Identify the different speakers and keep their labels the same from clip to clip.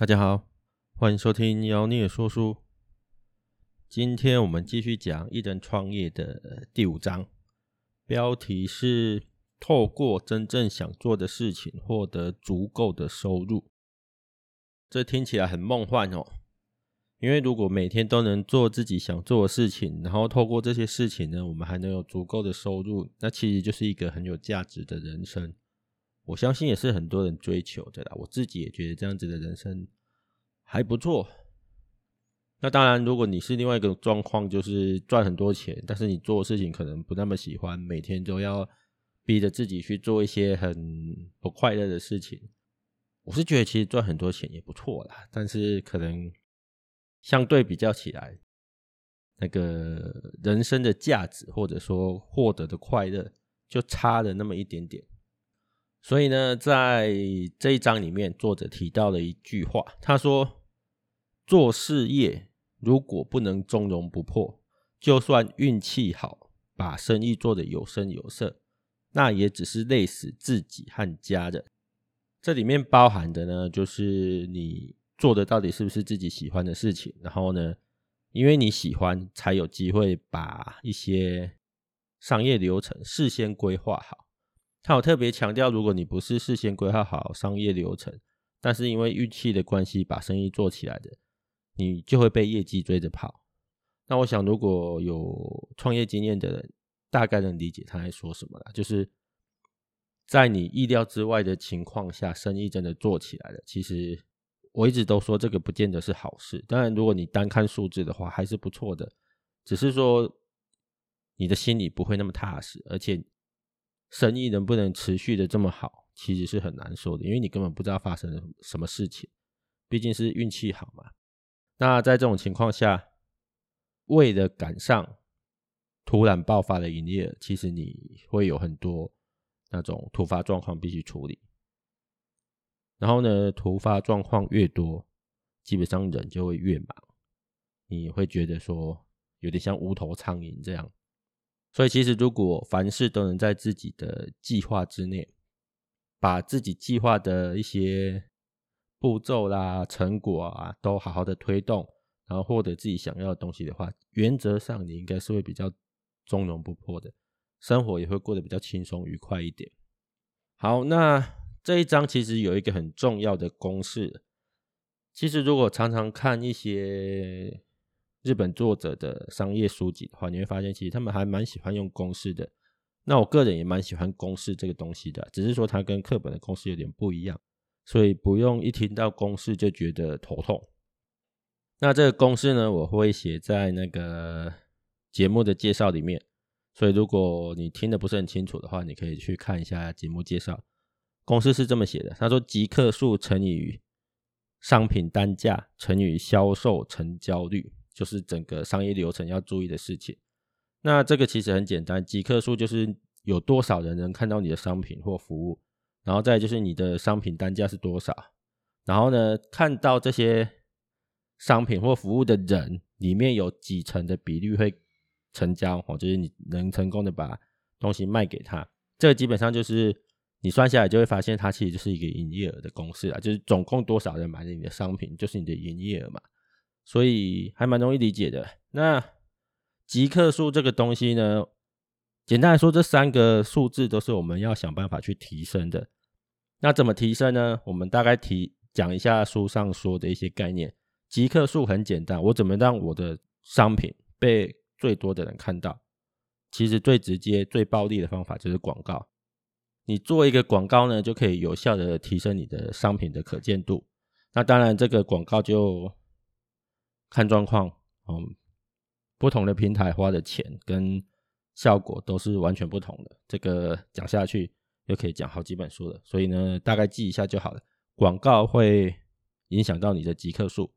Speaker 1: 大家好，欢迎收听妖孽说书。今天我们继续讲一人创业的第五章，标题是“透过真正想做的事情获得足够的收入”。这听起来很梦幻哦，因为如果每天都能做自己想做的事情，然后透过这些事情呢，我们还能有足够的收入，那其实就是一个很有价值的人生。我相信也是很多人追求的啦，我自己也觉得这样子的人生还不错。那当然，如果你是另外一个状况，就是赚很多钱，但是你做的事情可能不那么喜欢，每天都要逼着自己去做一些很不快乐的事情。我是觉得其实赚很多钱也不错啦，但是可能相对比较起来，那个人生的价值或者说获得的快乐就差了那么一点点。所以呢，在这一章里面，作者提到了一句话，他说：“做事业如果不能从容不迫，就算运气好，把生意做得有声有色，那也只是累死自己和家人。”这里面包含的呢，就是你做的到底是不是自己喜欢的事情，然后呢，因为你喜欢，才有机会把一些商业流程事先规划好。他有特别强调，如果你不是事先规划好商业流程，但是因为运气的关系把生意做起来的，你就会被业绩追着跑。那我想，如果有创业经验的人，大概能理解他在说什么了。就是在你意料之外的情况下，生意真的做起来了。其实我一直都说这个不见得是好事。当然，如果你单看数字的话，还是不错的。只是说你的心里不会那么踏实，而且。生意能不能持续的这么好，其实是很难说的，因为你根本不知道发生了什么事情，毕竟是运气好嘛。那在这种情况下，为了赶上突然爆发的营业，其实你会有很多那种突发状况必须处理。然后呢，突发状况越多，基本上人就会越忙，你会觉得说有点像无头苍蝇这样。所以，其实如果凡事都能在自己的计划之内，把自己计划的一些步骤啦、成果啊，都好好的推动，然后获得自己想要的东西的话，原则上你应该是会比较从容不迫的，生活也会过得比较轻松愉快一点。好，那这一章其实有一个很重要的公式，其实如果常常看一些。日本作者的商业书籍的话，你会发现其实他们还蛮喜欢用公式的。那我个人也蛮喜欢公式这个东西的，只是说它跟课本的公式有点不一样，所以不用一听到公式就觉得头痛。那这个公式呢，我会写在那个节目的介绍里面，所以如果你听得不是很清楚的话，你可以去看一下节目介绍。公式是这么写的，他说即客数乘以商品单价乘以销售成交率。就是整个商业流程要注意的事情。那这个其实很简单，即客数就是有多少人能看到你的商品或服务，然后再就是你的商品单价是多少，然后呢，看到这些商品或服务的人里面有几成的比率会成交，哦，就是你能成功的把东西卖给他。这个基本上就是你算下来就会发现，它其实就是一个营业额的公式啊，就是总共多少人买了你的商品，就是你的营业额嘛。所以还蛮容易理解的。那即客数这个东西呢，简单来说，这三个数字都是我们要想办法去提升的。那怎么提升呢？我们大概提讲一下书上说的一些概念。即客数很简单，我怎么让我的商品被最多的人看到？其实最直接、最暴力的方法就是广告。你做一个广告呢，就可以有效的提升你的商品的可见度。那当然，这个广告就看状况，嗯，不同的平台花的钱跟效果都是完全不同的。这个讲下去又可以讲好几本书了，所以呢，大概记一下就好了。广告会影响到你的即客数，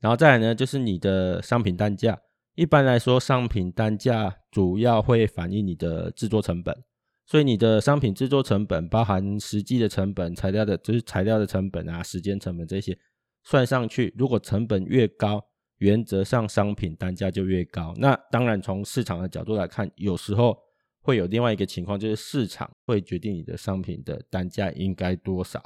Speaker 1: 然后再来呢，就是你的商品单价。一般来说，商品单价主要会反映你的制作成本，所以你的商品制作成本包含实际的成本、材料的，就是材料的成本啊、时间成本这些算上去，如果成本越高，原则上，商品单价就越高。那当然，从市场的角度来看，有时候会有另外一个情况，就是市场会决定你的商品的单价应该多少。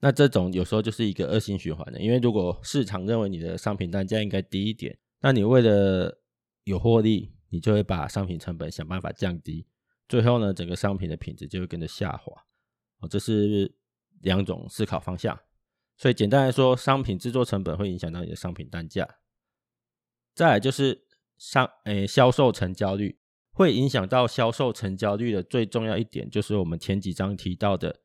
Speaker 1: 那这种有时候就是一个恶性循环的，因为如果市场认为你的商品单价应该低一点，那你为了有获利，你就会把商品成本想办法降低，最后呢，整个商品的品质就会跟着下滑。哦，这是两种思考方向。所以简单来说，商品制作成本会影响到你的商品单价。再来就是商诶销售成交率，会影响到销售成交率的最重要一点，就是我们前几章提到的。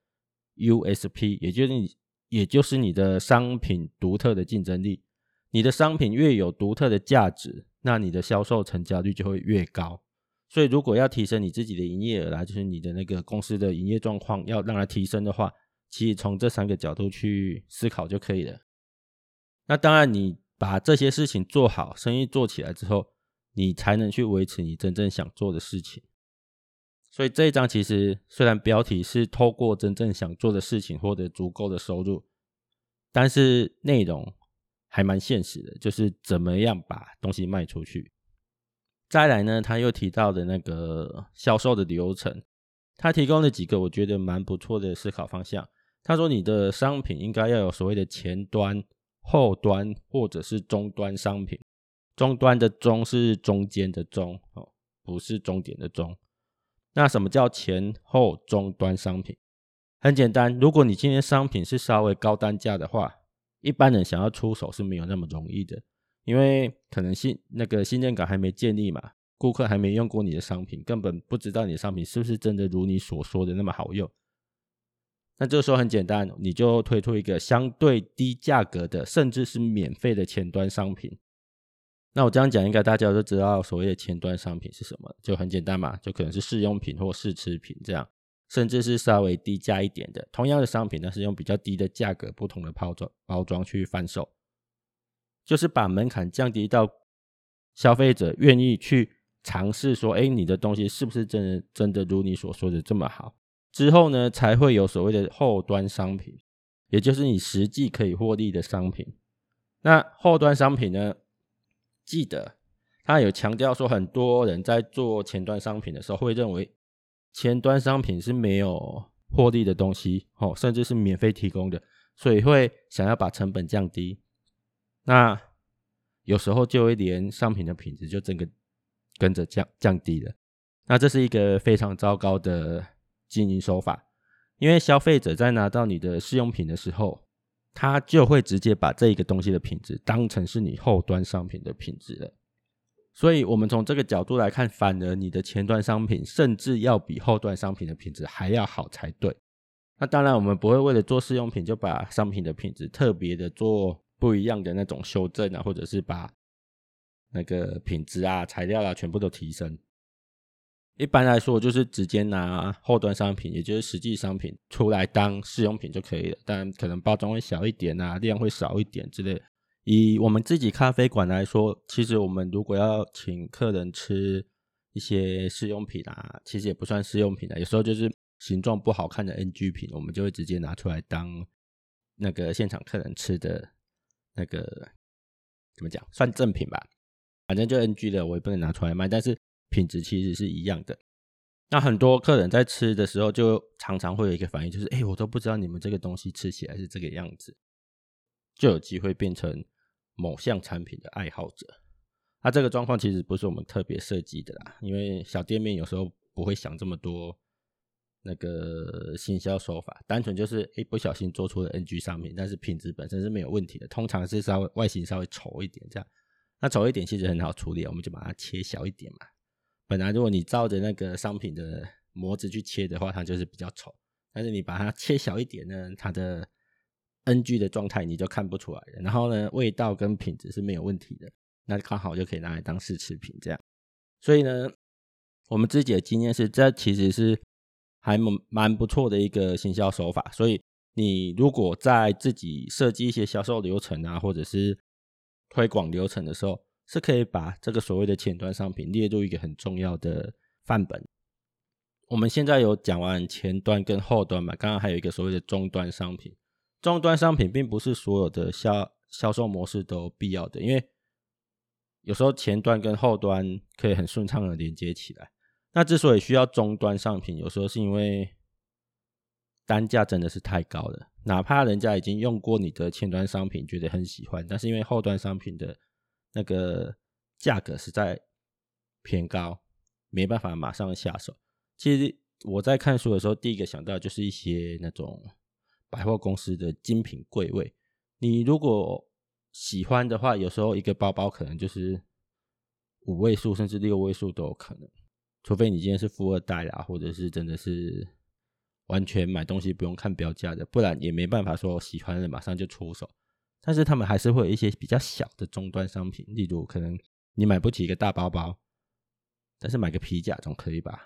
Speaker 1: USP，也就是你，也就是你的商品独特的竞争力。你的商品越有独特的价值，那你的销售成交率就会越高。所以，如果要提升你自己的营业额来，就是你的那个公司的营业状况要让它提升的话，其实从这三个角度去思考就可以了。那当然，你把这些事情做好，生意做起来之后，你才能去维持你真正想做的事情。所以这一章其实虽然标题是透过真正想做的事情获得足够的收入，但是内容还蛮现实的，就是怎么样把东西卖出去。再来呢，他又提到的那个销售的流程，他提供了几个我觉得蛮不错的思考方向。他说，你的商品应该要有所谓的前端、后端或者是终端商品。终端的“终”是中间的“中”哦，不是终点的“终”。那什么叫前后终端商品？很简单，如果你今天商品是稍微高单价的话，一般人想要出手是没有那么容易的，因为可能信那个信任感还没建立嘛，顾客还没用过你的商品，根本不知道你的商品是不是真的如你所说的那么好用。那这个时候很简单，你就推出一个相对低价格的，甚至是免费的前端商品。那我这样讲，应该大家都知道所谓的前端商品是什么，就很简单嘛，就可能是试用品或试吃品这样，甚至是稍微低价一点的，同样的商品，但是用比较低的价格、不同的包装包装去贩售，就是把门槛降低到消费者愿意去尝试说，哎，你的东西是不是真的真的如你所说的这么好？之后呢，才会有所谓的后端商品，也就是你实际可以获利的商品。那后端商品呢？记得他有强调说，很多人在做前端商品的时候，会认为前端商品是没有获利的东西，哦，甚至是免费提供的，所以会想要把成本降低。那有时候就会连商品的品质就整个跟着降降低了。那这是一个非常糟糕的经营手法，因为消费者在拿到你的试用品的时候，他就会直接把这一个东西的品质当成是你后端商品的品质了，所以，我们从这个角度来看，反而你的前端商品甚至要比后端商品的品质还要好才对。那当然，我们不会为了做试用品就把商品的品质特别的做不一样的那种修正啊，或者是把那个品质啊、材料啊全部都提升。一般来说，就是直接拿后端商品，也就是实际商品出来当试用品就可以了。但可能包装会小一点啊，量会少一点之类。以我们自己咖啡馆来说，其实我们如果要请客人吃一些试用品啊，其实也不算试用品啊。有时候就是形状不好看的 NG 品，我们就会直接拿出来当那个现场客人吃的那个怎么讲，算正品吧。反正就 NG 的，我也不能拿出来卖，但是。品质其实是一样的。那很多客人在吃的时候，就常常会有一个反应，就是：哎，我都不知道你们这个东西吃起来是这个样子，就有机会变成某项产品的爱好者。那这个状况其实不是我们特别设计的啦，因为小店面有时候不会想这么多那个行销手法，单纯就是一不小心做出了 NG 商品，但是品质本身是没有问题的，通常是稍微外形稍微丑一点这样。那丑一点其实很好处理，我们就把它切小一点嘛。本来如果你照着那个商品的模子去切的话，它就是比较丑。但是你把它切小一点呢，它的 NG 的状态你就看不出来了。然后呢，味道跟品质是没有问题的，那刚好就可以拿来当试吃品这样。所以呢，我们自己的经验是，这其实是还蛮蛮不错的一个行销手法。所以你如果在自己设计一些销售流程啊，或者是推广流程的时候，是可以把这个所谓的前端商品列入一个很重要的范本。我们现在有讲完前端跟后端嘛，刚刚还有一个所谓的终端商品。终端商品并不是所有的销销售模式都必要的，因为有时候前端跟后端可以很顺畅的连接起来。那之所以需要终端商品，有时候是因为单价真的是太高了。哪怕人家已经用过你的前端商品，觉得很喜欢，但是因为后端商品的那个价格实在偏高，没办法马上下手。其实我在看书的时候，第一个想到就是一些那种百货公司的精品柜位。你如果喜欢的话，有时候一个包包可能就是五位数甚至六位数都有可能，除非你今天是富二代啦，或者是真的是完全买东西不用看标价的，不然也没办法说喜欢的马上就出手。但是他们还是会有一些比较小的终端商品，例如可能你买不起一个大包包，但是买个皮夹总可以吧？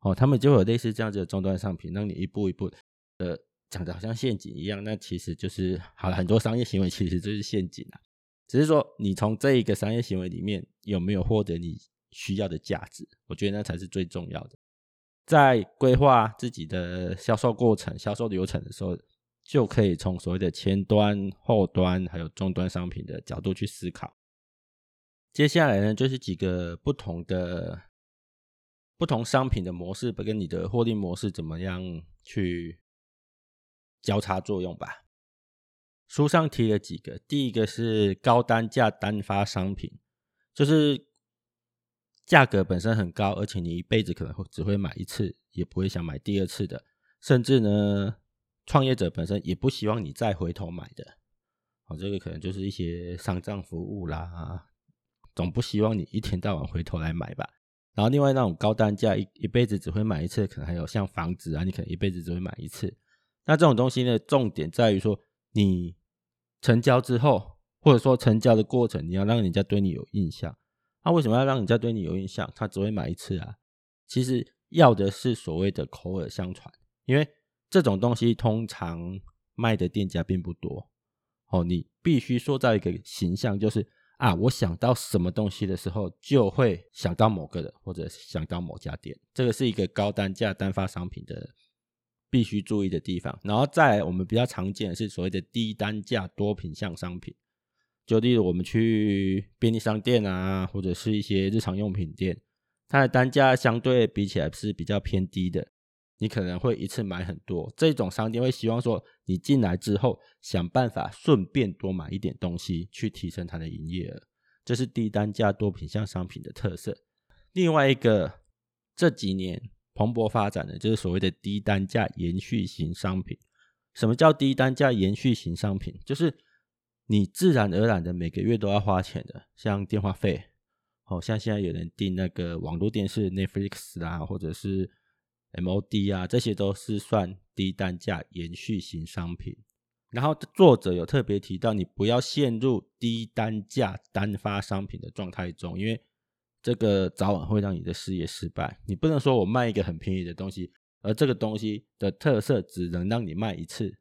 Speaker 1: 哦，他们就有类似这样子的终端商品，让你一步一步的讲的好像陷阱一样，那其实就是好了，很多商业行为其实就是陷阱啊，只是说你从这一个商业行为里面有没有获得你需要的价值，我觉得那才是最重要的。在规划自己的销售过程、销售流程的时候，就可以从所谓的前端、后端还有终端商品的角度去思考。接下来呢，就是几个不同的。不同商品的模式跟你的获利模式怎么样去交叉作用吧？书上提了几个，第一个是高单价单发商品，就是价格本身很高，而且你一辈子可能会只会买一次，也不会想买第二次的，甚至呢，创业者本身也不希望你再回头买的。哦，这个可能就是一些丧葬服务啦，总不希望你一天到晚回头来买吧。然后另外那种高单价一一辈子只会买一次，可能还有像房子啊，你可能一辈子只会买一次。那这种东西呢，重点在于说，你成交之后，或者说成交的过程，你要让人家对你有印象。那为什么要让人家对你有印象？他只会买一次啊。其实要的是所谓的口耳相传，因为这种东西通常卖的店家并不多。哦，你必须塑造一个形象，就是。啊，我想到什么东西的时候，就会想到某个人或者想到某家店。这个是一个高单价单发商品的必须注意的地方。然后再来，我们比较常见的是所谓的低单价多品项商品，就例如我们去便利商店啊，或者是一些日常用品店，它的单价相对比起来是比较偏低的。你可能会一次买很多，这种商店会希望说，你进来之后想办法顺便多买一点东西，去提升它的营业额，这是低单价多品项商品的特色。另外一个这几年蓬勃发展的，就是所谓的低单价延续型商品。什么叫低单价延续型商品？就是你自然而然的每个月都要花钱的，像电话费，哦，像现在有人订那个网络电视 Netflix 啊，或者是。MOD 啊，这些都是算低单价延续型商品。然后作者有特别提到，你不要陷入低单价单发商品的状态中，因为这个早晚会让你的事业失败。你不能说我卖一个很便宜的东西，而这个东西的特色只能让你卖一次，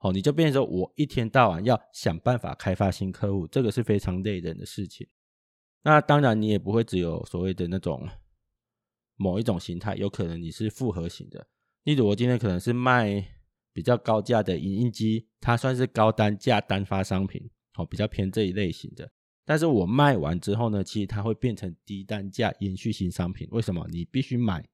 Speaker 1: 哦，你就变成说我一天到晚要想办法开发新客户，这个是非常累人的事情。那当然，你也不会只有所谓的那种。某一种形态，有可能你是复合型的。例如，我今天可能是卖比较高价的影印机，它算是高单价单发商品，哦，比较偏这一类型的。但是我卖完之后呢，其实它会变成低单价延续型商品。为什么？你必须买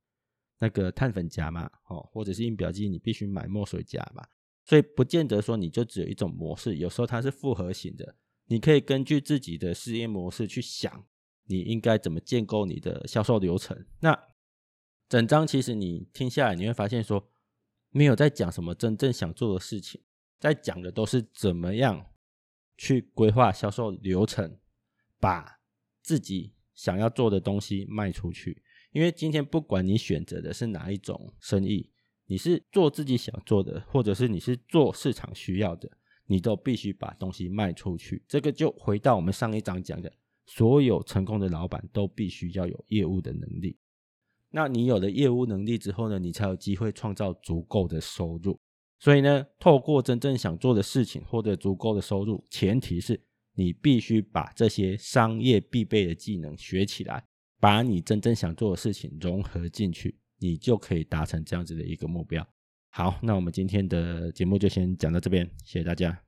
Speaker 1: 那个碳粉夹嘛，哦，或者是印表机，你必须买墨水夹嘛。所以不见得说你就只有一种模式，有时候它是复合型的。你可以根据自己的事业模式去想。你应该怎么建构你的销售流程？那整章其实你听下来，你会发现说，没有在讲什么真正想做的事情，在讲的都是怎么样去规划销售流程，把自己想要做的东西卖出去。因为今天不管你选择的是哪一种生意，你是做自己想做的，或者是你是做市场需要的，你都必须把东西卖出去。这个就回到我们上一章讲的。所有成功的老板都必须要有业务的能力。那你有了业务能力之后呢，你才有机会创造足够的收入。所以呢，透过真正想做的事情获得足够的收入，前提是你必须把这些商业必备的技能学起来，把你真正想做的事情融合进去，你就可以达成这样子的一个目标。好，那我们今天的节目就先讲到这边，谢谢大家。